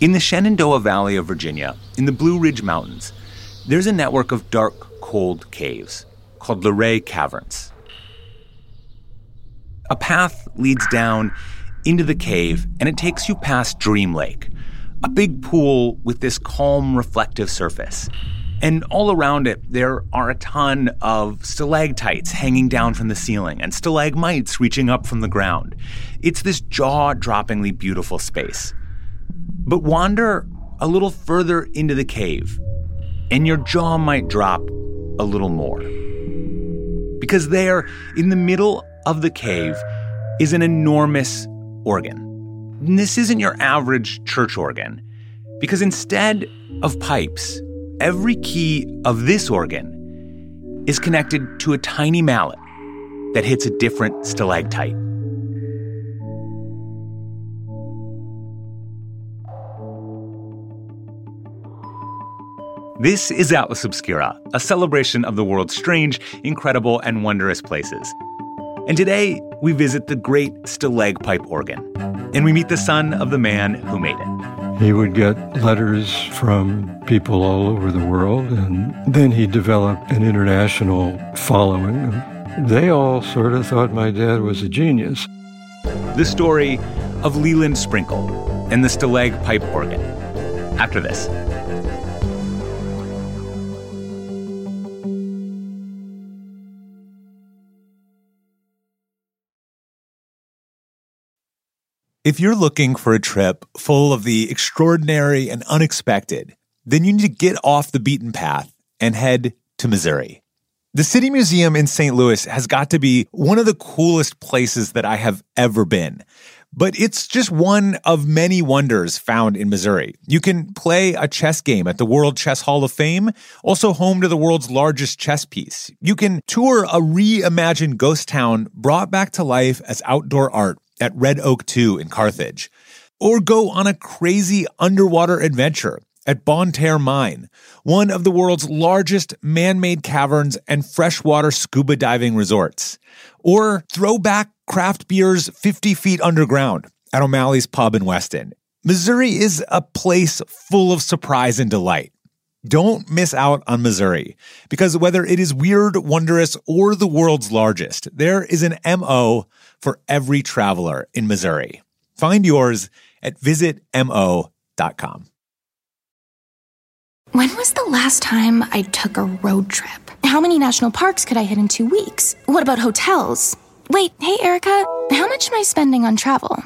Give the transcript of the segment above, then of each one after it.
In the Shenandoah Valley of Virginia, in the Blue Ridge Mountains, there's a network of dark, cold caves called Luray Caverns. A path leads down into the cave and it takes you past Dream Lake, a big pool with this calm, reflective surface. And all around it, there are a ton of stalactites hanging down from the ceiling and stalagmites reaching up from the ground. It's this jaw droppingly beautiful space. But wander a little further into the cave, and your jaw might drop a little more. Because there, in the middle of the cave, is an enormous organ. And this isn't your average church organ, because instead of pipes, every key of this organ is connected to a tiny mallet that hits a different stalactite. This is Atlas Obscura, a celebration of the world's strange, incredible, and wondrous places. And today, we visit the great Stalacpipe organ, and we meet the son of the man who made it. He would get letters from people all over the world, and then he developed an international following. They all sort of thought my dad was a genius. The story of Leland Sprinkle and the Stalacpipe organ. After this. If you're looking for a trip full of the extraordinary and unexpected, then you need to get off the beaten path and head to Missouri. The City Museum in St. Louis has got to be one of the coolest places that I have ever been. But it's just one of many wonders found in Missouri. You can play a chess game at the World Chess Hall of Fame, also home to the world's largest chess piece. You can tour a reimagined ghost town brought back to life as outdoor art at Red Oak 2 in Carthage, or go on a crazy underwater adventure at Bonne Terre Mine, one of the world's largest man made caverns and freshwater scuba diving resorts, or throw back craft beers 50 feet underground at O'Malley's Pub in Weston. Missouri is a place full of surprise and delight. Don't miss out on Missouri because whether it is weird, wondrous, or the world's largest, there is an MO for every traveler in Missouri. Find yours at visitmo.com. When was the last time I took a road trip? How many national parks could I hit in two weeks? What about hotels? Wait, hey, Erica, how much am I spending on travel?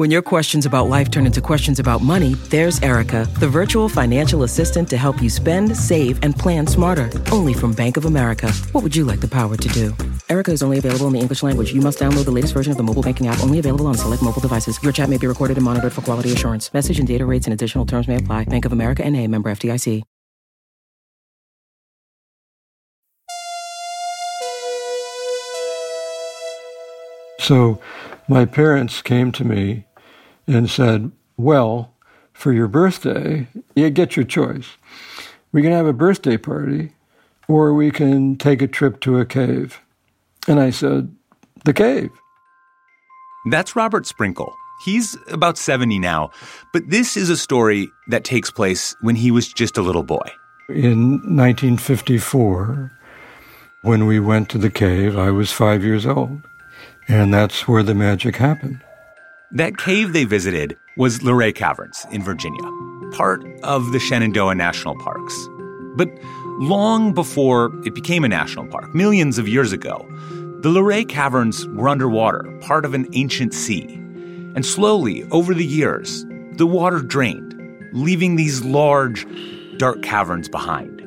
When your questions about life turn into questions about money, there's Erica, the virtual financial assistant to help you spend, save, and plan smarter. Only from Bank of America. What would you like the power to do? Erica is only available in the English language. You must download the latest version of the mobile banking app, only available on select mobile devices. Your chat may be recorded and monitored for quality assurance. Message and data rates and additional terms may apply. Bank of America and a member FDIC. So my parents came to me and said, Well, for your birthday, you get your choice. We can have a birthday party or we can take a trip to a cave. And I said, The cave. That's Robert Sprinkle. He's about 70 now, but this is a story that takes place when he was just a little boy. In 1954, when we went to the cave, I was five years old. And that's where the magic happened. That cave they visited was Luray Caverns in Virginia, part of the Shenandoah National Parks. But long before it became a national park, millions of years ago, the Luray Caverns were underwater, part of an ancient sea. And slowly, over the years, the water drained, leaving these large, dark caverns behind.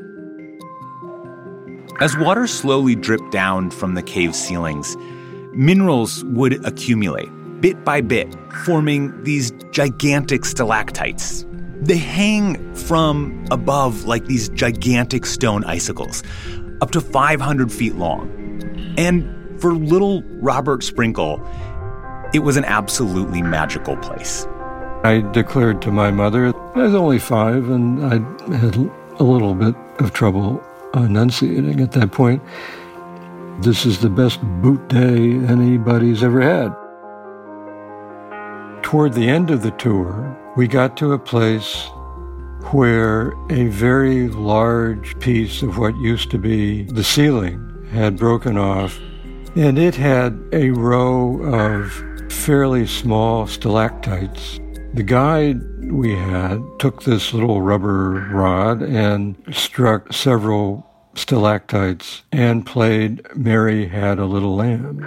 As water slowly dripped down from the cave ceilings, minerals would accumulate bit by bit, forming these gigantic stalactites. They hang from above like these gigantic stone icicles, up to 500 feet long. And for little Robert Sprinkle, it was an absolutely magical place. I declared to my mother, I was only five and I had a little bit of trouble enunciating at that point. This is the best boot day anybody's ever had. toward the end of the tour, we got to a place where a very large piece of what used to be the ceiling had broken off, and it had a row of fairly small stalactites. The guide we had took this little rubber rod and struck several stalactites and played Mary Had a Little Lamb.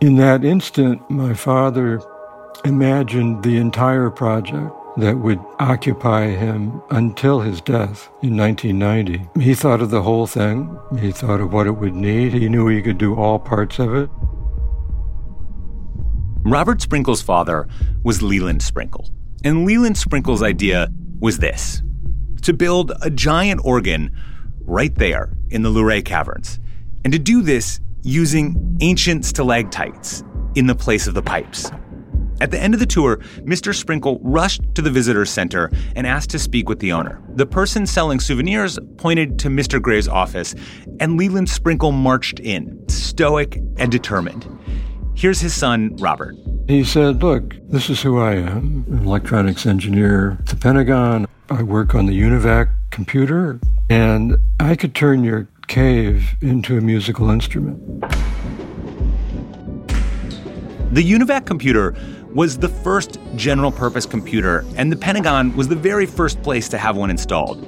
In that instant, my father imagined the entire project that would occupy him until his death in 1990. He thought of the whole thing. He thought of what it would need. He knew he could do all parts of it. Robert Sprinkle's father was Leland Sprinkle. And Leland Sprinkle's idea was this to build a giant organ right there in the Luray Caverns. And to do this using ancient stalactites in the place of the pipes. At the end of the tour, Mr. Sprinkle rushed to the visitor center and asked to speak with the owner. The person selling souvenirs pointed to Mr. Gray's office, and Leland Sprinkle marched in, stoic and determined. Here's his son, Robert. He said, Look, this is who I am an electronics engineer at the Pentagon. I work on the UNIVAC computer, and I could turn your cave into a musical instrument. The UNIVAC computer was the first general purpose computer, and the Pentagon was the very first place to have one installed.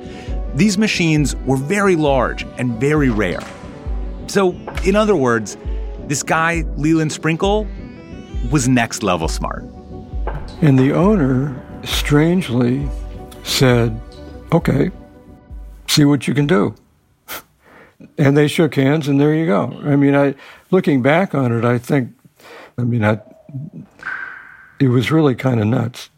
These machines were very large and very rare. So, in other words, this guy, Leland Sprinkle, was next level smart. And the owner, strangely, said, Okay, see what you can do and they shook hands, and there you go. I mean, I looking back on it, I think, I mean, I, it was really kind of nuts.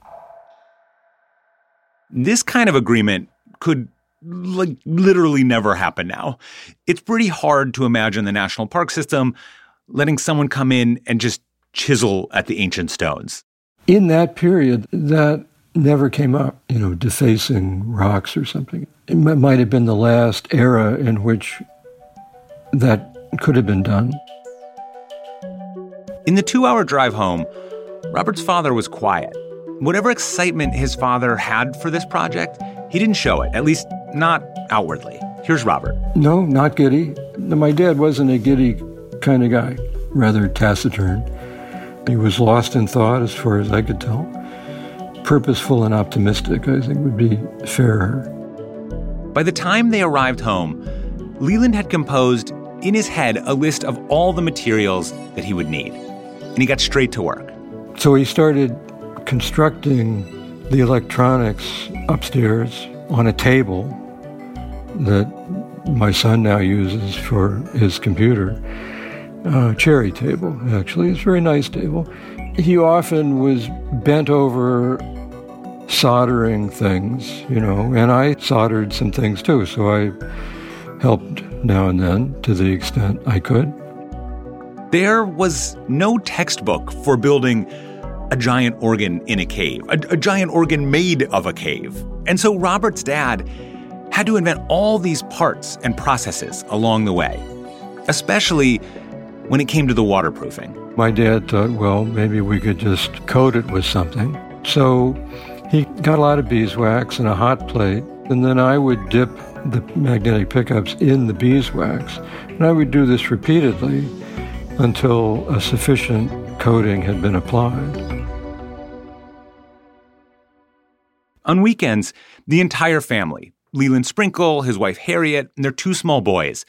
This kind of agreement could like literally never happen now. It's pretty hard to imagine the national park system letting someone come in and just chisel at the ancient stones. In that period, that never came up, you know, defacing rocks or something. It might have been the last era in which that could have been done. In the two hour drive home, Robert's father was quiet. Whatever excitement his father had for this project, he didn't show it, at least not outwardly. Here's Robert. No, not giddy. My dad wasn't a giddy kind of guy, rather taciturn. He was lost in thought as far as I could tell. Purposeful and optimistic, I think, would be fairer. By the time they arrived home, Leland had composed in his head a list of all the materials that he would need, and he got straight to work. So he started constructing the electronics upstairs on a table that my son now uses for his computer. Uh, cherry table, actually. It's a very nice table. He often was bent over soldering things, you know, and I soldered some things too, so I helped now and then to the extent I could. There was no textbook for building a giant organ in a cave, a, a, giant organ made of a cave. And so Robert's dad had to invent all these parts and processes along the way, especially when it came to the waterproofing. My dad thought, well, maybe we could just coat it with something. So he got a lot of beeswax and a hot plate, and then I would dip the magnetic pickups in the beeswax. And I would do this repeatedly until a sufficient coating had been applied. On weekends, the entire family, Leland Sprinkle, his wife Harriet, and their two small boys,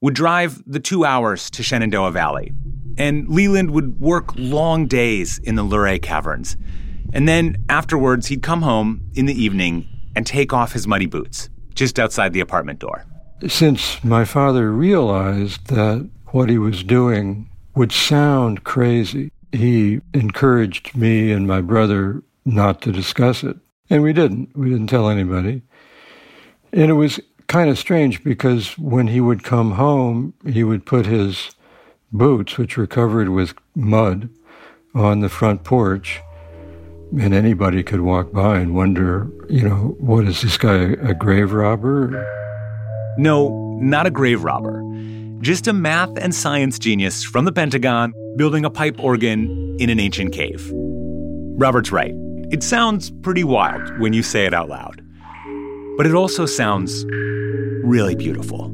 would drive the two hours to Shenandoah Valley. And Leland would work long days in the Luray Caverns. And then afterwards, he'd come home in the evening and take off his muddy boots just outside the apartment door. Since my father realized that what he was doing would sound crazy, he encouraged me and my brother not to discuss it. And we didn't. We didn't tell anybody. And it was kind of strange because when he would come home, he would put his boots, which were covered with mud, on the front porch and anybody could walk by and wonder, you know, what is this guy, a grave robber? No, not a grave robber. just a math and science genius from the Pentagon building a pipe organ in an ancient cave. Robert's right. It sounds pretty wild when you say it out loud. But it also sounds really beautiful.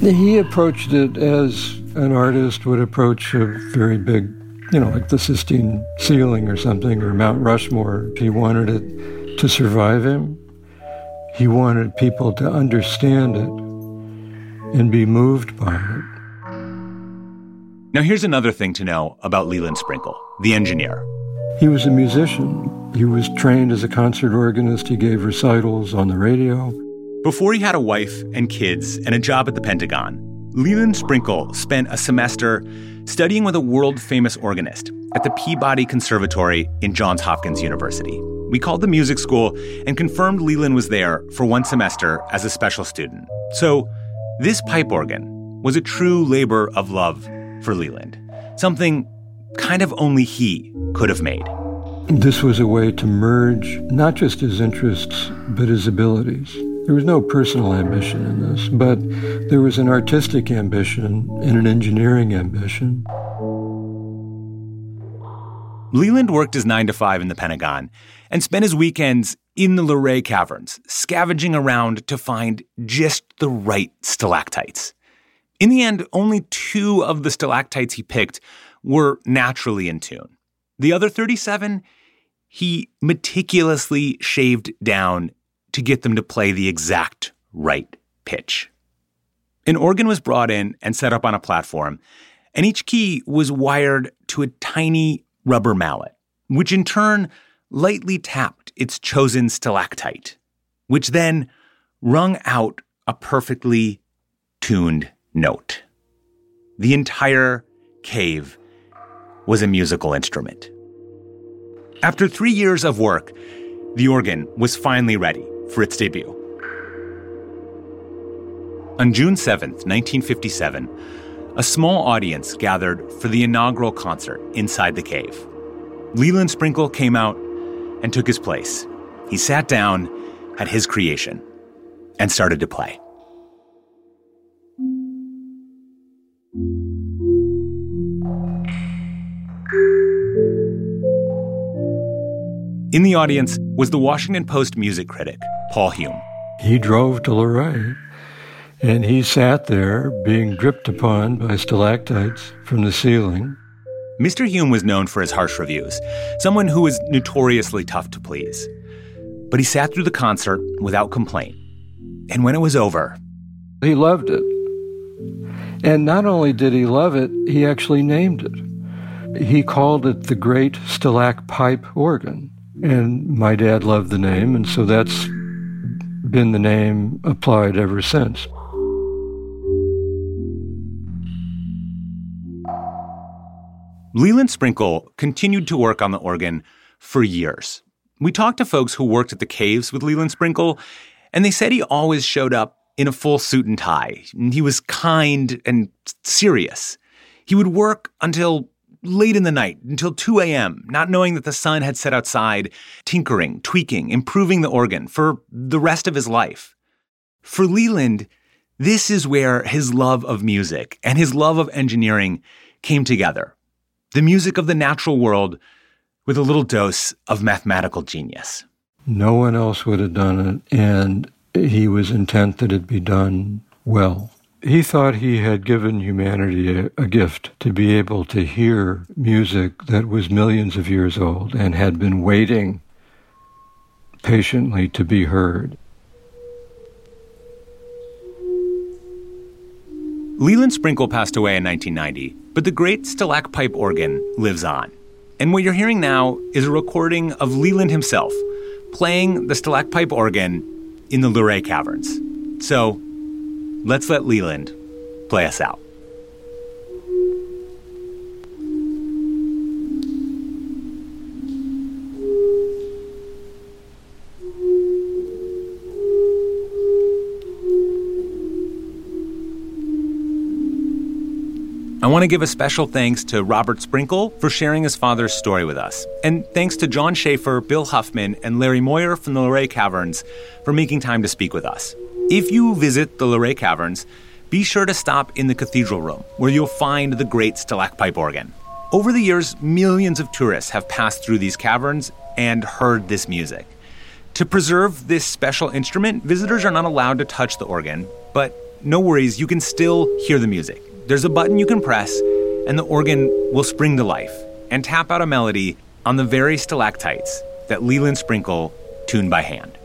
He approached it as an artist would approach a very big, you know, like the Sistine ceiling or something, or Mount Rushmore. He wanted it to survive him. He wanted people to understand it and be moved by it. Now, here's another thing to know about Leland Sprinkle, the engineer. He was a musician. He was trained as a concert organist. He gave recitals on the radio. Before he had a wife and kids and a job at the Pentagon, Leland Sprinkle spent a semester studying with a world famous organist at the Peabody Conservatory in Johns Hopkins University. We called the music school and confirmed Leland was there for one semester as a special student. So, this pipe organ was a true labor of love for Leland, something kind of only he could have made. This was a way to merge not just his interests, but his abilities. There was no personal ambition in this, but there was an artistic ambition and an engineering ambition. Leland worked his nine to five in the Pentagon and spent his weekends in the Luray Caverns, scavenging around to find just the right stalactites. In the end, only two of the stalactites he picked were naturally in tune. The other 37, he meticulously shaved down to get them to play the exact right pitch. An organ was brought in and set up on a platform, and each key was wired to a tiny rubber mallet, which in turn lightly tapped its chosen stalactite, which then rung out a perfectly tuned note. The entire cave was a musical instrument. After three years of work, the organ was finally ready for its debut. On June 7th, 1957, a small audience gathered for the inaugural concert inside the cave. Leland Sprinkle came out and took his place. He sat down at his creation and started to play. In the audience was the Washington Post music critic, Paul Hume. He drove to Luray, and he sat there being dripped upon by stalactites from the ceiling. Mr. Hume was known for his harsh reviews, someone who was notoriously tough to please. But he sat through the concert without complaint. And when it was over, he loved it. And not only did he love it, he actually named it. He called it the Great Stalacpipe Organ. And my dad loved the name, and so that's been the name applied ever since. Leland Sprinkle continued to work on the organ for years. We talked to folks who worked at the caves with Leland Sprinkle, and they said he always showed up in a full suit and tie. He was kind and serious. He would work until late in the night, until 2 a.m., not knowing that the sun had set outside, tinkering, tweaking, improving the organ for the rest of his life. For Leland, this is where his love of music and his love of engineering came together the music of the natural world with a little dose of mathematical genius. No one else would have done it, and he was intent that it be done well. He thought he had given humanity a, a, gift to be able to hear music that was millions of years old and had been waiting patiently to be heard. Leland Sprinkle passed away in 1990, but the great Stalacpipe organ lives on. And what you're hearing now is a recording of Leland himself playing the Stalacpipe organ in the Luray Caverns. So let's let Leland play us out. I want to give a special thanks to Robert Sprinkle for sharing his father's story with us. And thanks to John Schaefer, Bill Huffman, and Larry Moyer from the Luray Caverns for making time to speak with us. If you visit the Luray Caverns, be sure to stop in the cathedral room, where you'll find the great stalactite organ. Over the years, millions of tourists have passed through these caverns and heard this music. To preserve this special instrument, visitors are not allowed to touch the organ, but no worries, you can still hear the music. There's a button you can press, and the organ will spring to life and tap out a melody on the very stalactites that Leland Sprinkle tuned by hand.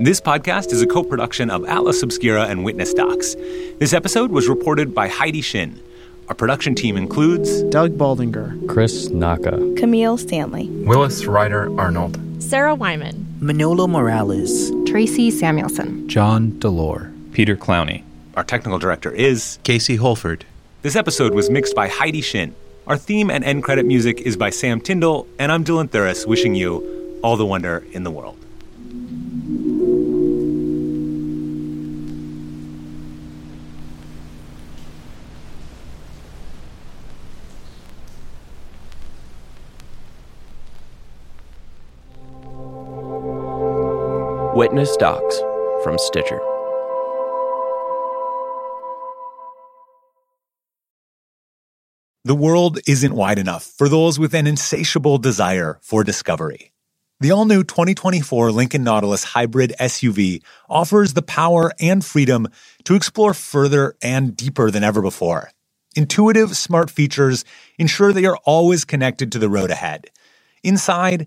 This podcast is a co production of Atlas Obscura and Witness Docs. This episode was reported by Heidi Shin. Our production team includes Doug Baldinger, Chris Naka, Camille Stanley, Willis Ryder Arnold, Sarah Wyman, Manolo Morales, Tracy Samuelson, John Delore, Peter Clowney. Our technical director is Casey Holford. This episode was mixed by Heidi Shin. Our theme and end credit music is by Sam Tyndall, and I'm Dylan Thuras, wishing you all the wonder in the world. Witness Docs from Stitcher. The world isn't wide enough for those with an insatiable desire for discovery. The all new 2024 Lincoln Nautilus Hybrid SUV offers the power and freedom to explore further and deeper than ever before. Intuitive, smart features ensure they are always connected to the road ahead. Inside,